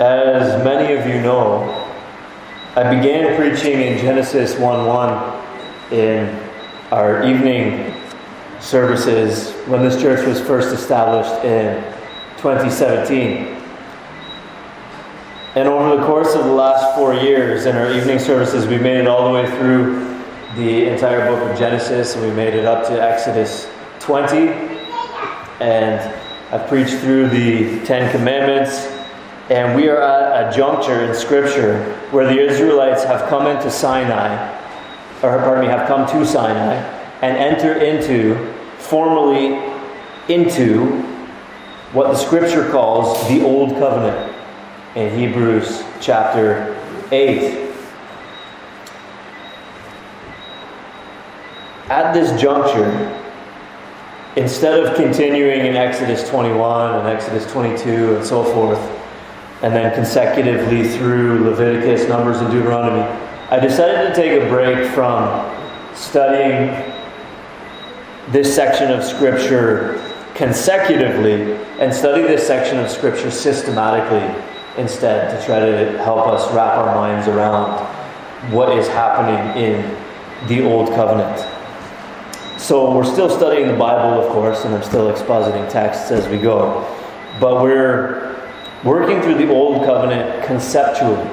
As many of you know, I began preaching in Genesis 1 1 in our evening services when this church was first established in 2017. And over the course of the last four years in our evening services, we made it all the way through the entire book of Genesis and we made it up to Exodus 20. And I've preached through the Ten Commandments. And we are at a juncture in Scripture where the Israelites have come into Sinai, or pardon me, have come to Sinai and enter into, formally into, what the Scripture calls the Old Covenant in Hebrews chapter 8. At this juncture, instead of continuing in Exodus 21 and Exodus 22 and so forth, and then consecutively through Leviticus, Numbers, and Deuteronomy, I decided to take a break from studying this section of Scripture consecutively and study this section of Scripture systematically instead to try to help us wrap our minds around what is happening in the Old Covenant. So, we're still studying the Bible, of course, and I'm still expositing texts as we go. But we're working through the Old Covenant conceptually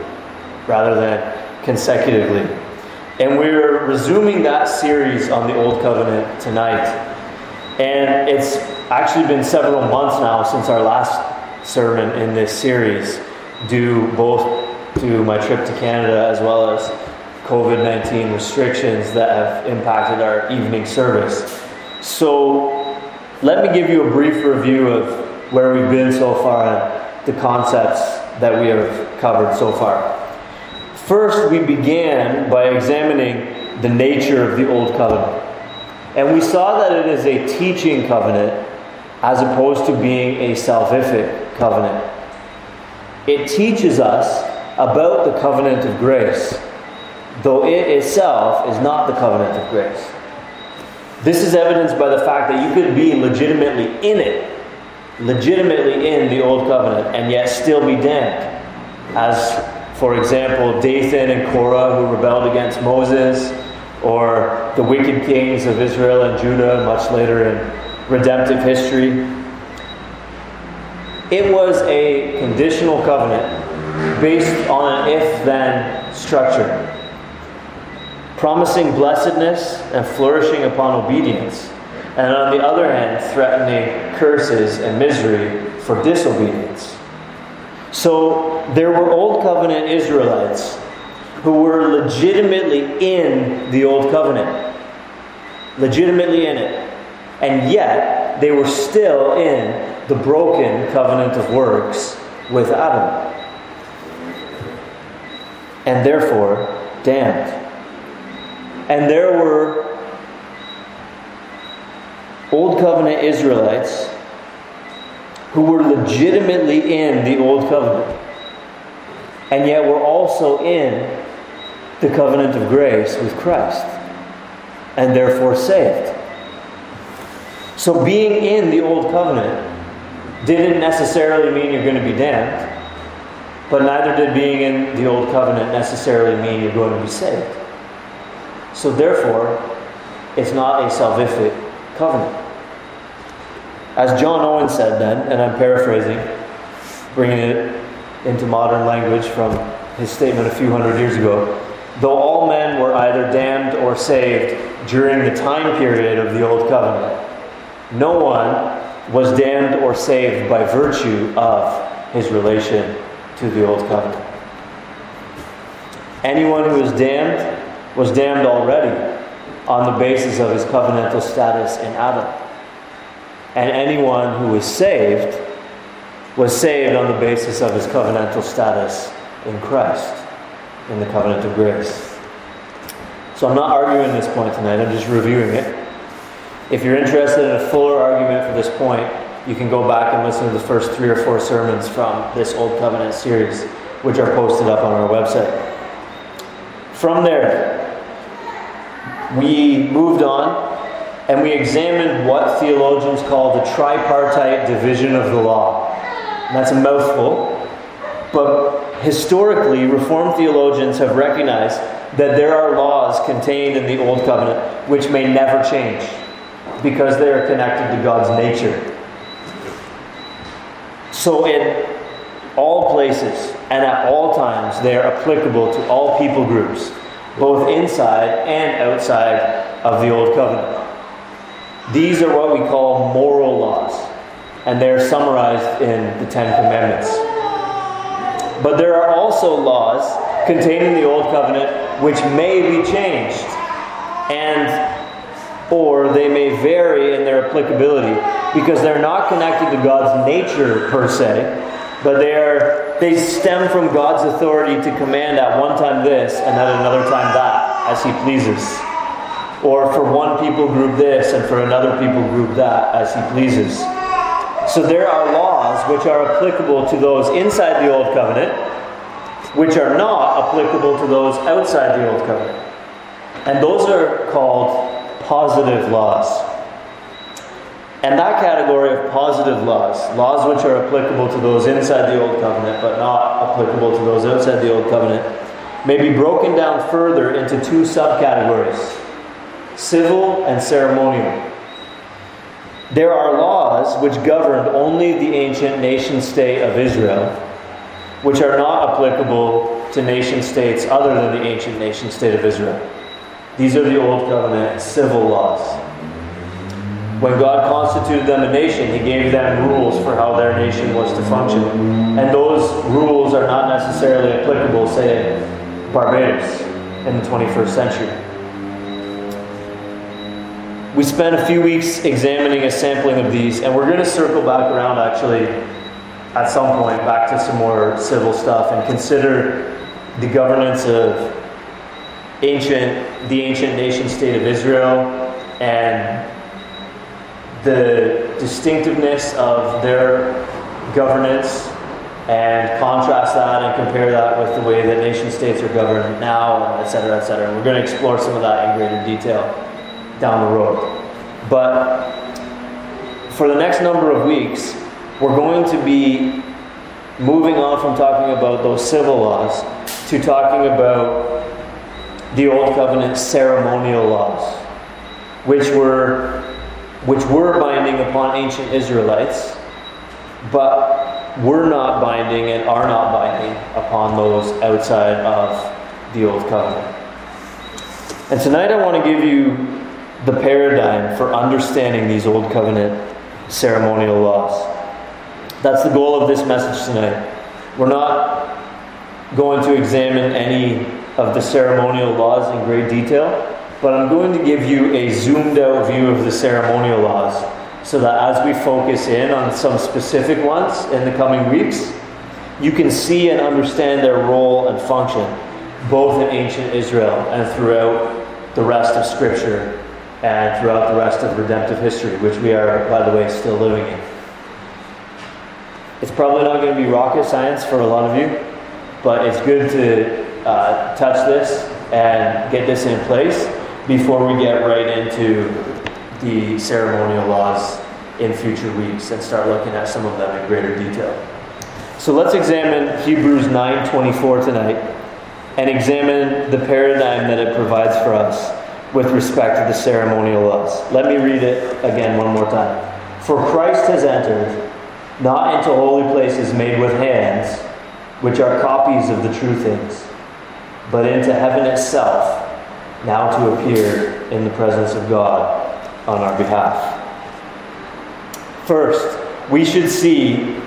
rather than consecutively. And we're resuming that series on the Old Covenant tonight. And it's actually been several months now since our last sermon in this series, due both to my trip to Canada as well as COVID 19 restrictions that have impacted our evening service. So, let me give you a brief review of where we've been so far the concepts that we have covered so far. First, we began by examining the nature of the Old Covenant. And we saw that it is a teaching covenant as opposed to being a salvific covenant. It teaches us about the covenant of grace though it itself is not the covenant of grace. This is evidenced by the fact that you could be legitimately in it, legitimately in the Old Covenant, and yet still be damned. As, for example, Dathan and Korah, who rebelled against Moses, or the wicked kings of Israel and Judah, much later in redemptive history. It was a conditional covenant based on an if then structure promising blessedness and flourishing upon obedience, and on the other hand, threatening curses and misery for disobedience. So there were Old Covenant Israelites who were legitimately in the Old Covenant, legitimately in it, and yet they were still in the broken covenant of works with Adam, and therefore damned. And there were Old Covenant Israelites who were legitimately in the Old Covenant, and yet were also in the covenant of grace with Christ, and therefore saved. So, being in the Old Covenant didn't necessarily mean you're going to be damned, but neither did being in the Old Covenant necessarily mean you're going to be saved. So therefore, it's not a salvific covenant. As John Owen said then, and I'm paraphrasing, bringing it into modern language from his statement a few hundred years ago, though all men were either damned or saved during the time period of the Old Covenant, no one was damned or saved by virtue of his relation to the Old Covenant. Anyone who is damned was damned already on the basis of his covenantal status in Adam. And anyone who was saved was saved on the basis of his covenantal status in Christ, in the covenant of grace. So I'm not arguing this point tonight, I'm just reviewing it. If you're interested in a fuller argument for this point, you can go back and listen to the first three or four sermons from this Old Covenant series, which are posted up on our website. From there, we moved on and we examined what theologians call the tripartite division of the law. And that's a mouthful, But historically, Reformed theologians have recognized that there are laws contained in the Old Covenant which may never change because they are connected to God's nature. So, in all places and at all times, they are applicable to all people groups, both inside and outside of the Old Covenant. These are what we call moral laws, and they're summarized in the Ten Commandments. But there are also laws contained in the Old Covenant which may be changed, and or they may vary in their applicability because they're not connected to God's nature per se, but they are they stem from God's authority to command at one time this and at another time that as he pleases. Or for one people group this and for another people group that as he pleases. So there are laws which are applicable to those inside the old covenant, which are not applicable to those outside the old covenant. And those are called positive laws. And that category of positive laws, laws which are applicable to those inside the Old Covenant but not applicable to those outside the Old Covenant, may be broken down further into two subcategories civil and ceremonial. There are laws which governed only the ancient nation state of Israel, which are not applicable to nation states other than the ancient nation state of Israel. These are the Old Covenant civil laws. When God constituted them a nation, He gave them rules for how their nation was to function. And those rules are not necessarily applicable, say, Barbados in the 21st century. We spent a few weeks examining a sampling of these, and we're going to circle back around actually at some point back to some more civil stuff and consider the governance of ancient, the ancient nation state of Israel and the distinctiveness of their governance and contrast that and compare that with the way that nation states are governed now, and et cetera, et cetera. We're going to explore some of that in greater detail down the road. But for the next number of weeks, we're going to be moving on from talking about those civil laws to talking about the Old Covenant ceremonial laws, which were, which were binding upon ancient Israelites, but were not binding and are not binding upon those outside of the Old Covenant. And tonight I want to give you the paradigm for understanding these Old Covenant ceremonial laws. That's the goal of this message tonight. We're not going to examine any of the ceremonial laws in great detail, but I'm going to give you a zoomed out view of the ceremonial laws so that as we focus in on some specific ones in the coming weeks, you can see and understand their role and function both in ancient Israel and throughout the rest of Scripture and throughout the rest of redemptive history, which we are, by the way, still living in. It's probably not going to be rocket science for a lot of you, but it's good to uh, touch this and get this in place before we get right into the ceremonial laws in future weeks and start looking at some of them in greater detail. So let's examine Hebrews 9:24 tonight and examine the paradigm that it provides for us with respect to the ceremonial laws. Let me read it again one more time. For Christ has entered not into holy places made with hands, which are copies of the true things but into heaven itself, now to appear in the presence of God on our behalf. First, we should see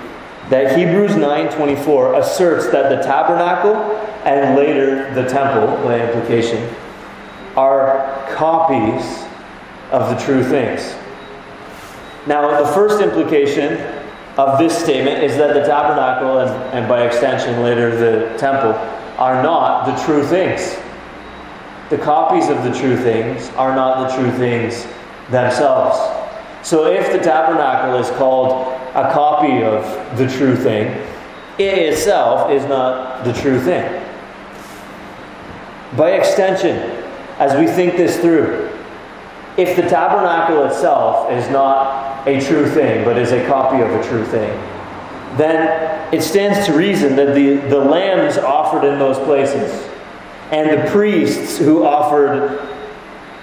that Hebrews 9:24 asserts that the tabernacle and later the temple by implication are copies of the true things. Now, the first implication of this statement is that the tabernacle and, and by extension later the temple are not the true things. The copies of the true things are not the true things themselves. So if the tabernacle is called a copy of the true thing, it itself is not the true thing. By extension, as we think this through, if the tabernacle itself is not a true thing, but is a copy of a true thing, then it stands to reason that the, the lambs offered in those places and the priests who offered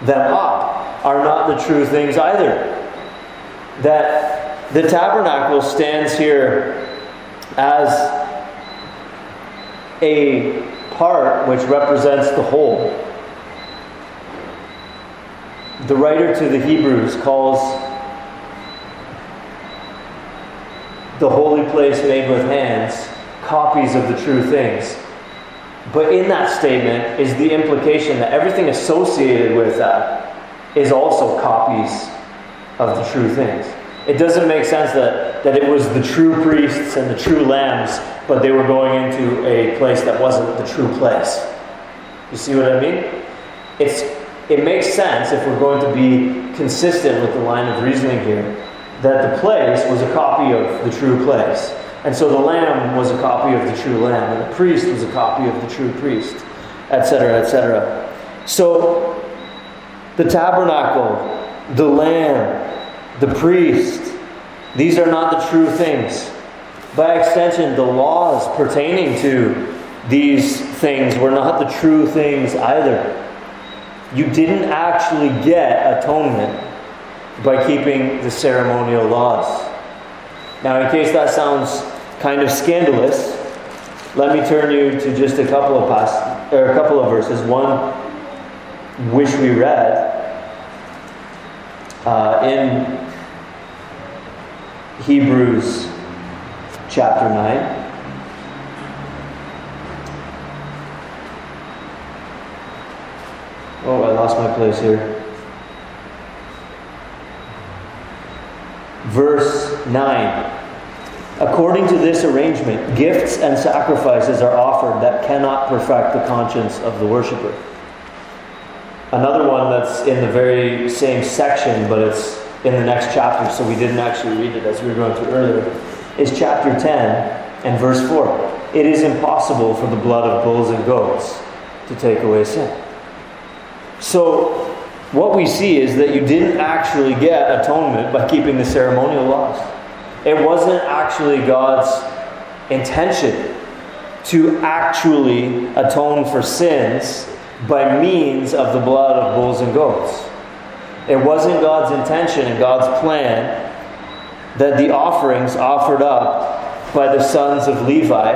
them up are not the true things either. That the tabernacle stands here as a part which represents the whole. The writer to the Hebrews calls the holy place made with hands copies of the true things. But in that statement is the implication that everything associated with that is also copies of the true things. It doesn't make sense that, that it was the true priests and the true lambs, but they were going into a place that wasn't the true place. You see what I mean? It's, it makes sense if we're going to be consistent with the line of reasoning here that the place was a copy of the true place. And so the lamb was a copy of the true lamb, and the priest was a copy of the true priest, etc., etc. So the tabernacle, the lamb, the priest, these are not the true things. By extension, the laws pertaining to these things were not the true things either. You didn't actually get atonement by keeping the ceremonial laws. Now, in case that sounds kind of scandalous, let me turn you to just a couple of pass or a couple of verses. One, which we read uh, in Hebrews chapter nine. Oh, I lost my place here. Verse 9. According to this arrangement, gifts and sacrifices are offered that cannot perfect the conscience of the worshiper. Another one that's in the very same section, but it's in the next chapter, so we didn't actually read it as we were going through earlier, is chapter 10 and verse 4. It is impossible for the blood of bulls and goats to take away sin. So, what we see is that you didn't actually get atonement by keeping the ceremonial laws. It wasn't actually God's intention to actually atone for sins by means of the blood of bulls and goats. It wasn't God's intention and God's plan that the offerings offered up by the sons of Levi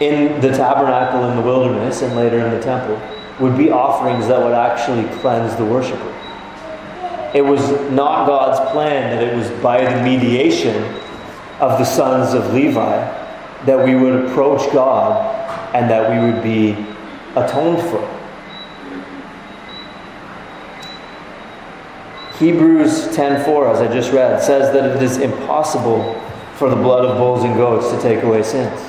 in the tabernacle in the wilderness and later in the temple would be offerings that would actually cleanse the worshiper. It was not God's plan that it was by the mediation of the sons of Levi that we would approach God and that we would be atoned for. Hebrews 10:4 as I just read says that it is impossible for the blood of bulls and goats to take away sins.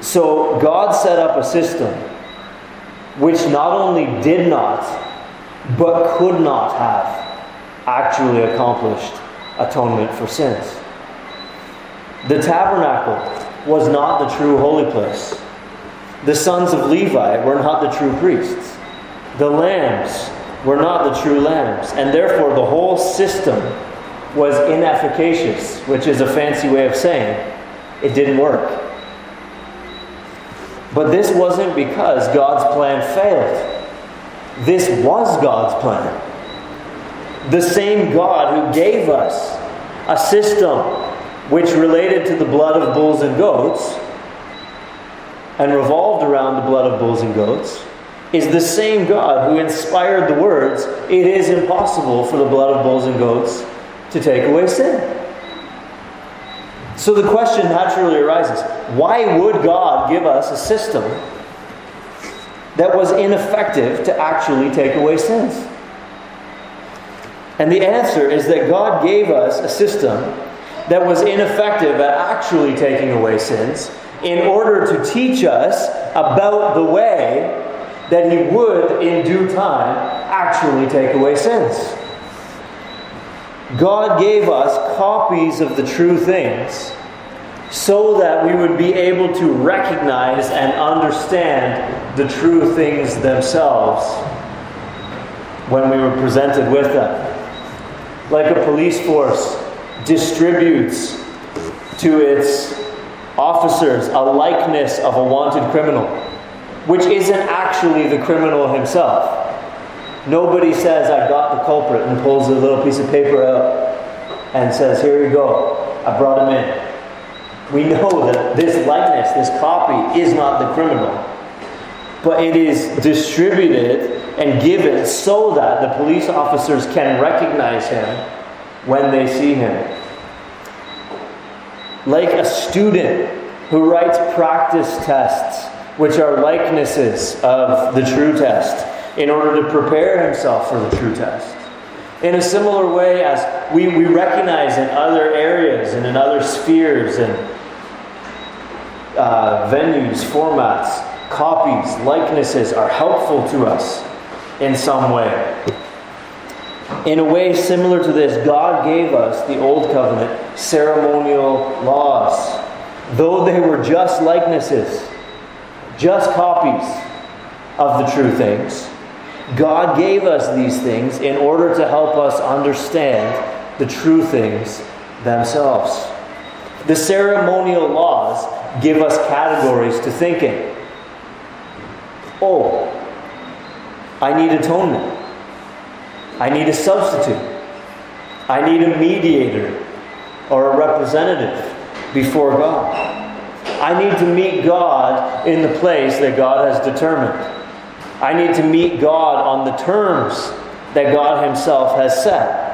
So God set up a system which not only did not, but could not have actually accomplished atonement for sins. The tabernacle was not the true holy place. The sons of Levi were not the true priests. The lambs were not the true lambs. And therefore, the whole system was inefficacious, which is a fancy way of saying it didn't work. But this wasn't because God's plan failed. This was God's plan. The same God who gave us a system which related to the blood of bulls and goats and revolved around the blood of bulls and goats is the same God who inspired the words, It is impossible for the blood of bulls and goats to take away sin. So the question naturally arises why would God give us a system that was ineffective to actually take away sins? And the answer is that God gave us a system that was ineffective at actually taking away sins in order to teach us about the way that He would, in due time, actually take away sins. God gave us copies of the true things so that we would be able to recognize and understand the true things themselves when we were presented with them. Like a police force distributes to its officers a likeness of a wanted criminal, which isn't actually the criminal himself. Nobody says, "I've got the culprit, and pulls a little piece of paper out and says, Here you go, I brought him in. We know that this likeness, this copy, is not the criminal, but it is distributed and given so that the police officers can recognize him when they see him. Like a student who writes practice tests, which are likenesses of the true test in order to prepare himself for the true test. In a similar way, as we, we recognize in other areas and in other spheres and uh, venues, formats, copies, likenesses are helpful to us in some way. In a way similar to this, God gave us the Old Covenant ceremonial laws. Though they were just likenesses, just copies of the true things, God gave us these things in order to help us understand the true things themselves. The ceremonial laws give us categories to think in. Oh, I need atonement. I need a substitute. I need a mediator or a representative before God. I need to meet God in the place that God has determined. I need to meet God on the terms that God Himself has set.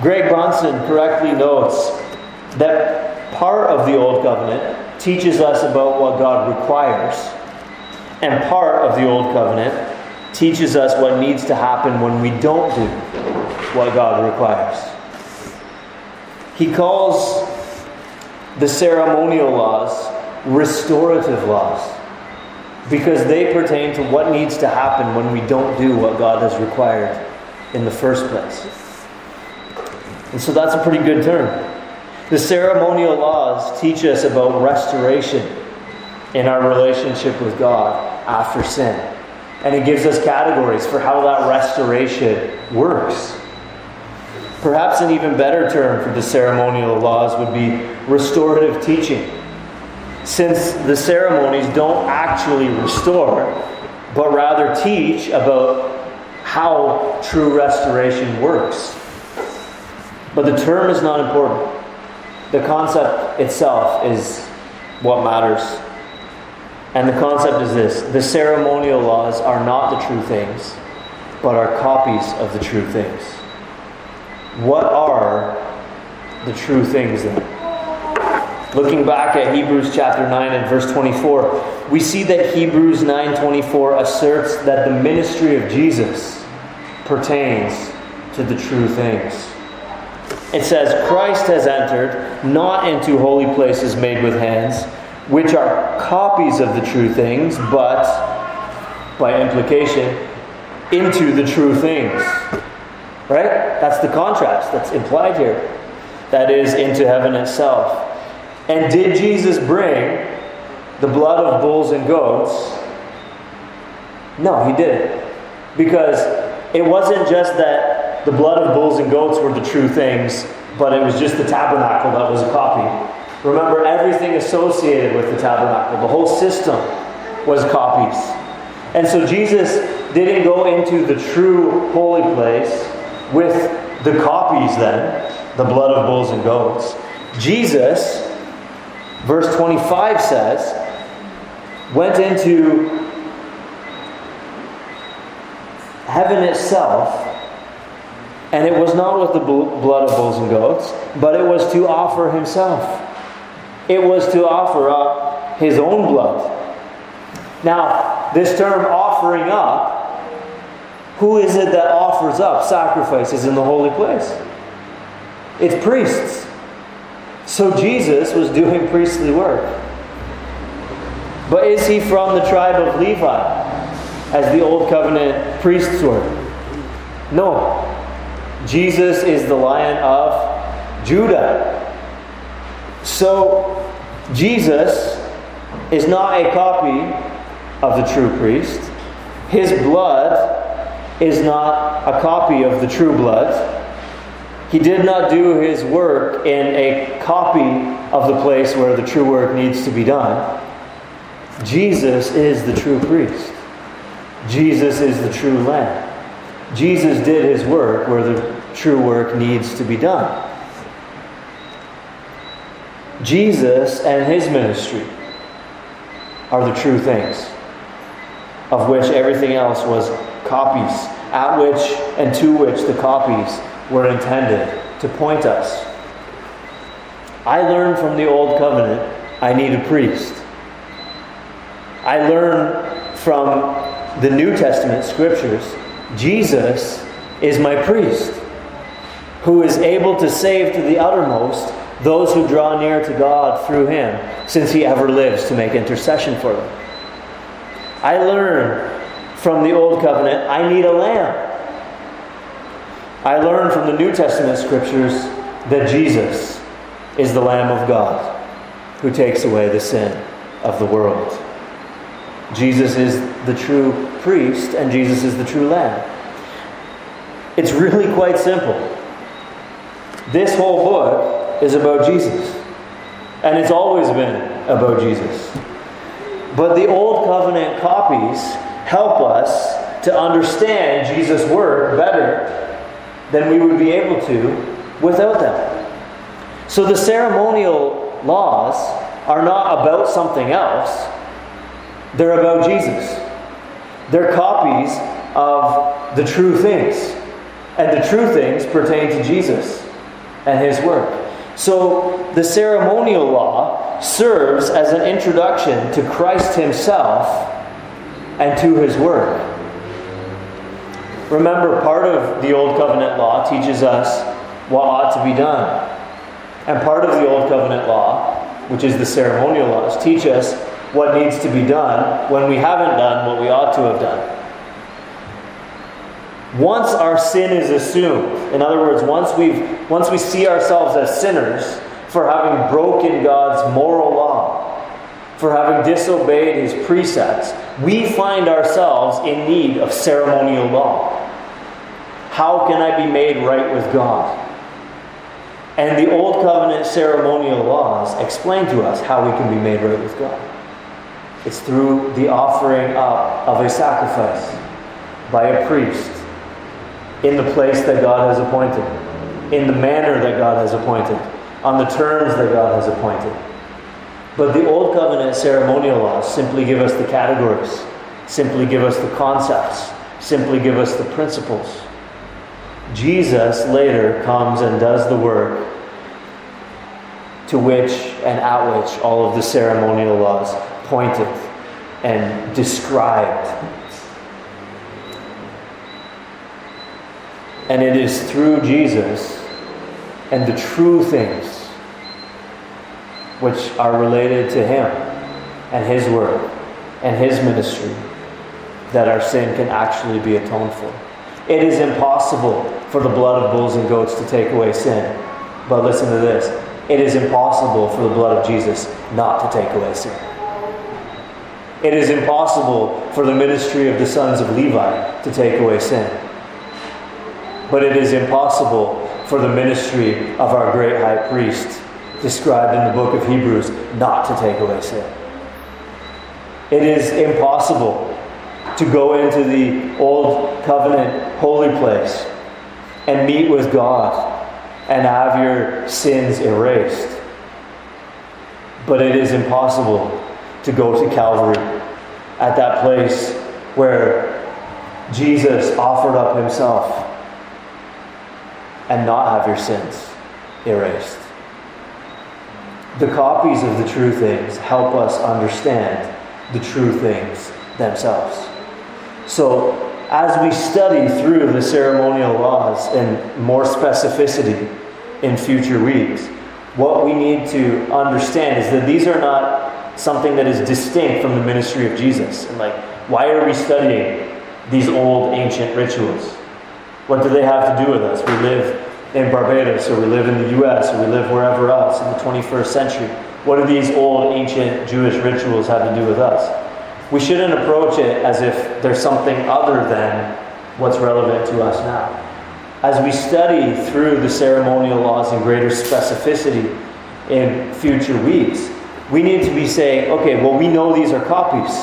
Greg Bahnsen correctly notes that part of the Old Covenant teaches us about what God requires, and part of the Old Covenant teaches us what needs to happen when we don't do what God requires. He calls the ceremonial laws restorative laws because they pertain to what needs to happen when we don't do what God has required in the first place. And so that's a pretty good term. The ceremonial laws teach us about restoration in our relationship with God after sin. And it gives us categories for how that restoration works. Perhaps an even better term for the ceremonial laws would be restorative teaching since the ceremonies don't actually restore, but rather teach about how true restoration works. But the term is not important. The concept itself is what matters. And the concept is this the ceremonial laws are not the true things, but are copies of the true things. What are the true things then? Looking back at Hebrews chapter 9 and verse 24, we see that Hebrews 9:24 asserts that the ministry of Jesus pertains to the true things. It says, Christ has entered not into holy places made with hands, which are copies of the true things, but, by implication, into the true things. Right? That's the contrast that's implied here. That is, into heaven itself. And did Jesus bring the blood of bulls and goats? No, he didn't. Because it wasn't just that the blood of bulls and goats were the true things, but it was just the tabernacle that was a copy. Remember, everything associated with the tabernacle, the whole system was copies. And so Jesus didn't go into the true holy place with the copies then, the blood of bulls and goats. Jesus verse 25 says, went into heaven itself, and it was not with the blood of bulls and goats, but it was to offer himself. It was to offer up his own blood. Now, this term offering up, who is it that offers up sacrifices in the holy place? It's priests. So Jesus was doing priestly work. But is he from the tribe of Levi, as the Old Covenant priests were? No. Jesus is the lion of Judah. So Jesus is not a copy of the true priest. His blood is not a copy of the true blood. He did not do his work in a copy of the place where the true work needs to be done. Jesus is the true priest. Jesus is the true Lamb. Jesus did his work where the true work needs to be done. Jesus and his ministry are the true things, of which everything else was copies, at which and to which the copies were intended to point us. I learned from the Old Covenant I need a priest. I learn from the New Testament scriptures Jesus is my priest who is able to save to the uttermost those who draw near to God through him, since he ever lives to make intercession for them. I learn from the Old Covenant I need a lamb. I learn from the New Testament scriptures that Jesus is the Lamb of God who takes away the sin of the world. Jesus is the true priest, and Jesus is the true Lamb. It's really quite simple. This whole book is about Jesus, and it's always been about Jesus. But the Old Covenant copies help us to understand Jesus' work better than we would be able to without them. So the ceremonial laws are not about something else, they're about Jesus. They're copies of the true things. And the true things pertain to Jesus and his work. So the ceremonial law serves as an introduction to Christ himself and to his work. Remember, part of the Old Covenant law teaches us what ought to be done. And part of the Old Covenant law, which is the ceremonial laws, teach us what needs to be done when we haven't done what we ought to have done. Once our sin is assumed, in other words, once, we once we see ourselves as sinners for having broken God's moral law, for having disobeyed his precepts, we find ourselves in need of ceremonial law. How can I be made right with God? And the Old Covenant ceremonial laws explain to us how we can be made right with God. It's through the offering up of a sacrifice by a priest in the place that God has appointed, in the manner that God has appointed, on the terms that God has appointed. But the Old Covenant ceremonial laws simply give us the categories, simply give us the concepts, simply give us the principles. Jesus later comes and does the work to which and at which all of the ceremonial laws pointed and described. And it is through Jesus and the true things which are related to Him and His Word and His ministry that our sin can actually be atoned for. It is impossible for the blood of bulls and goats to take away sin. But listen to this it is impossible for the blood of Jesus not to take away sin. It is impossible for the ministry of the sons of Levi to take away sin. But it is impossible for the ministry of our great high priest, described in the book of Hebrews, not to take away sin. It is impossible to go into the old covenant holy place and meet with God and have your sins erased. But it is impossible to go to Calvary at that place where Jesus offered up himself and not have your sins erased. The copies of the true things help us understand the true things themselves. So, as we study through the ceremonial laws in more specificity in future weeks, what we need to understand is that these are not something that is distinct from the ministry of Jesus. And like, why are we studying these old ancient rituals? What do they have to do with us? We live in Barbados, or we live in the US, or we live wherever else in the 21st century. What do these old ancient Jewish rituals have to do with us? We shouldn't approach it as if there's something other than what's relevant to us now. as we study through the ceremonial laws in greater specificity in future weeks, we need to be saying, okay, well, we know these are copies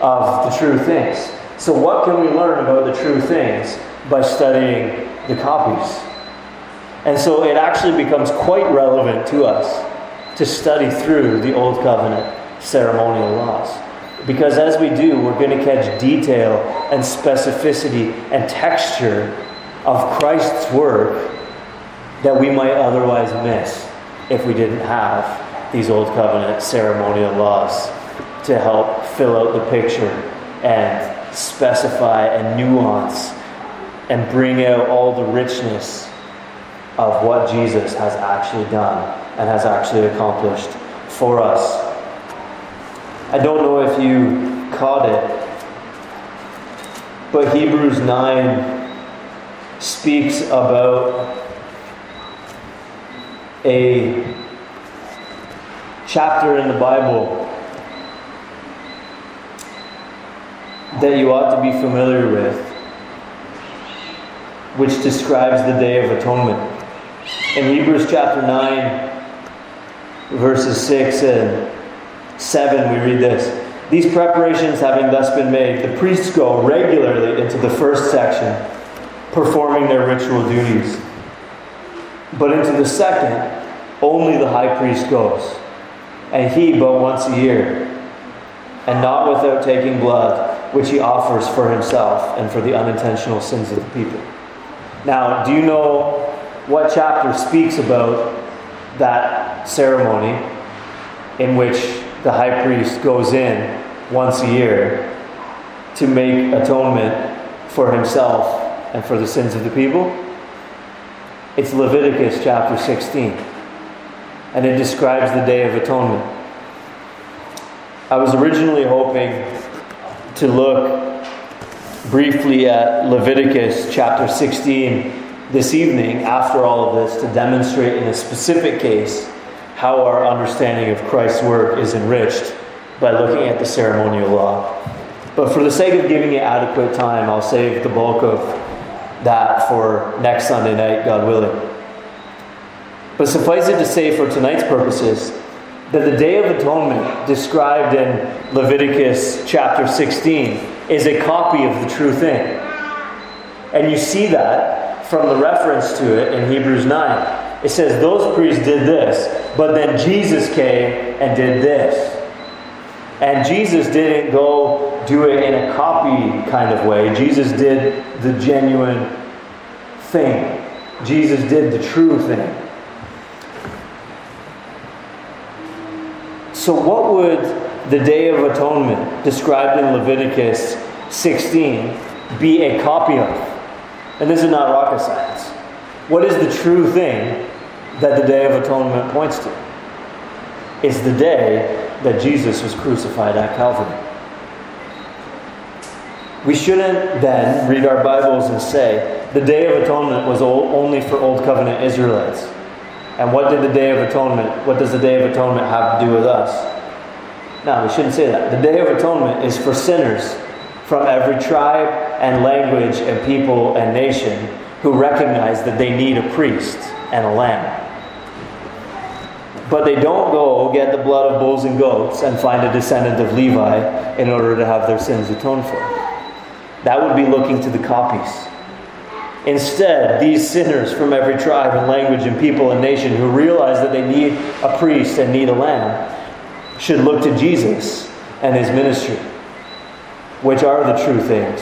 of the true things. So, what can we learn about the true things by studying the copies? And so, it actually becomes quite relevant to us to study through the Old Covenant ceremonial laws. Because as we do, we're going to catch detail and specificity and texture of Christ's work that we might otherwise miss if we didn't have these Old Covenant ceremonial laws to help fill out the picture and specify and nuance and bring out all the richness of what Jesus has actually done and has actually accomplished for us. I don't know if you caught it, but Hebrews 9 speaks about a chapter in the Bible that you ought to be familiar with, which describes the Day of Atonement. In Hebrews chapter 9, verses 6 and 7, we read this. These preparations having thus been made, the priests go regularly into the first section, performing their ritual duties. But into the second, only the high priest goes, and he but once a year, and not without taking blood which he offers for himself and for the unintentional sins of the people. Now, do you know what chapter speaks about that ceremony in which the high priest goes in once a year to make atonement for himself and for the sins of the people? It's Leviticus chapter 16, and it describes the Day of Atonement. I was originally hoping to look briefly at Leviticus chapter 16 this evening after all of this to demonstrate in a specific case how our understanding of Christ's work is enriched by looking at the ceremonial law. But for the sake of giving it adequate time, I'll save the bulk of that for next Sunday night, God willing. But suffice it to say, for tonight's purposes, that the Day of Atonement, described in Leviticus chapter 16, is a copy of the true thing. And you see that from the reference to it in Hebrews 9. It says, Those priests did this, but then Jesus came and did this. And Jesus didn't go do it in a copy kind of way. Jesus did the genuine thing. Jesus did the true thing. So, what would the Day of Atonement, described in Leviticus 16, be a copy of? And this is not rocket science. What is the true thing that the Day of Atonement points to? It's the day that Jesus was crucified at Calvary. We shouldn't then read our Bibles and say, the Day of Atonement was only for Old Covenant Israelites. And what did the Day of Atonement, what does the Day of Atonement have to do with us? No, we shouldn't say that. The Day of Atonement is for sinners from every tribe and language and people and nation who recognize that they need a priest and a lamb. But they don't go get the blood of bulls and goats and find a descendant of Levi in order to have their sins atoned for. That would be looking to the copies. Instead, these sinners from every tribe and language and people and nation who realize that they need a priest and need a lamb should look to Jesus and his ministry, which are the true things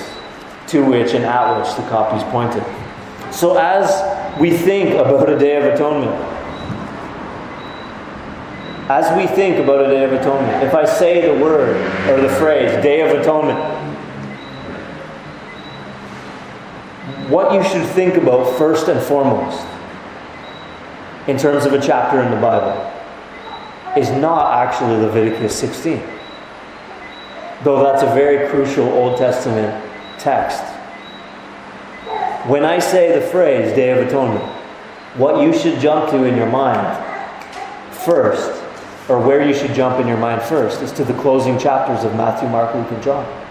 to which and at which the copies pointed. So, as we think about a day of atonement, as we think about a day of atonement, if I say the word or the phrase day of atonement, what you should think about first and foremost in terms of a chapter in the Bible is not actually Leviticus 16. Though that's a very crucial Old Testament text. When I say the phrase Day of Atonement, what you should jump to in your mind first, or where you should jump in your mind first, is to the closing chapters of Matthew, Mark, Luke, and John.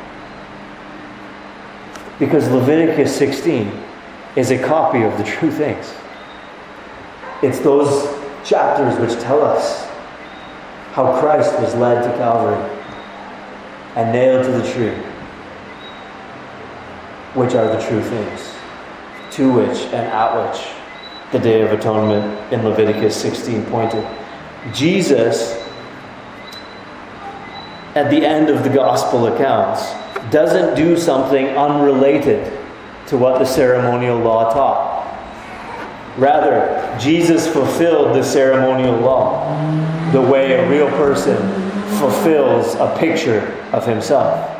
Because Leviticus 16 is a copy of the true things. It's those chapters which tell us how Christ was led to Calvary and nailed to the tree, which are the true things, to which and at which the Day of Atonement in Leviticus 16 pointed. Jesus, at the end of the gospel accounts, doesn't do something unrelated to what the ceremonial law taught. Rather, Jesus fulfilled the ceremonial law the way a real person fulfills a picture of himself.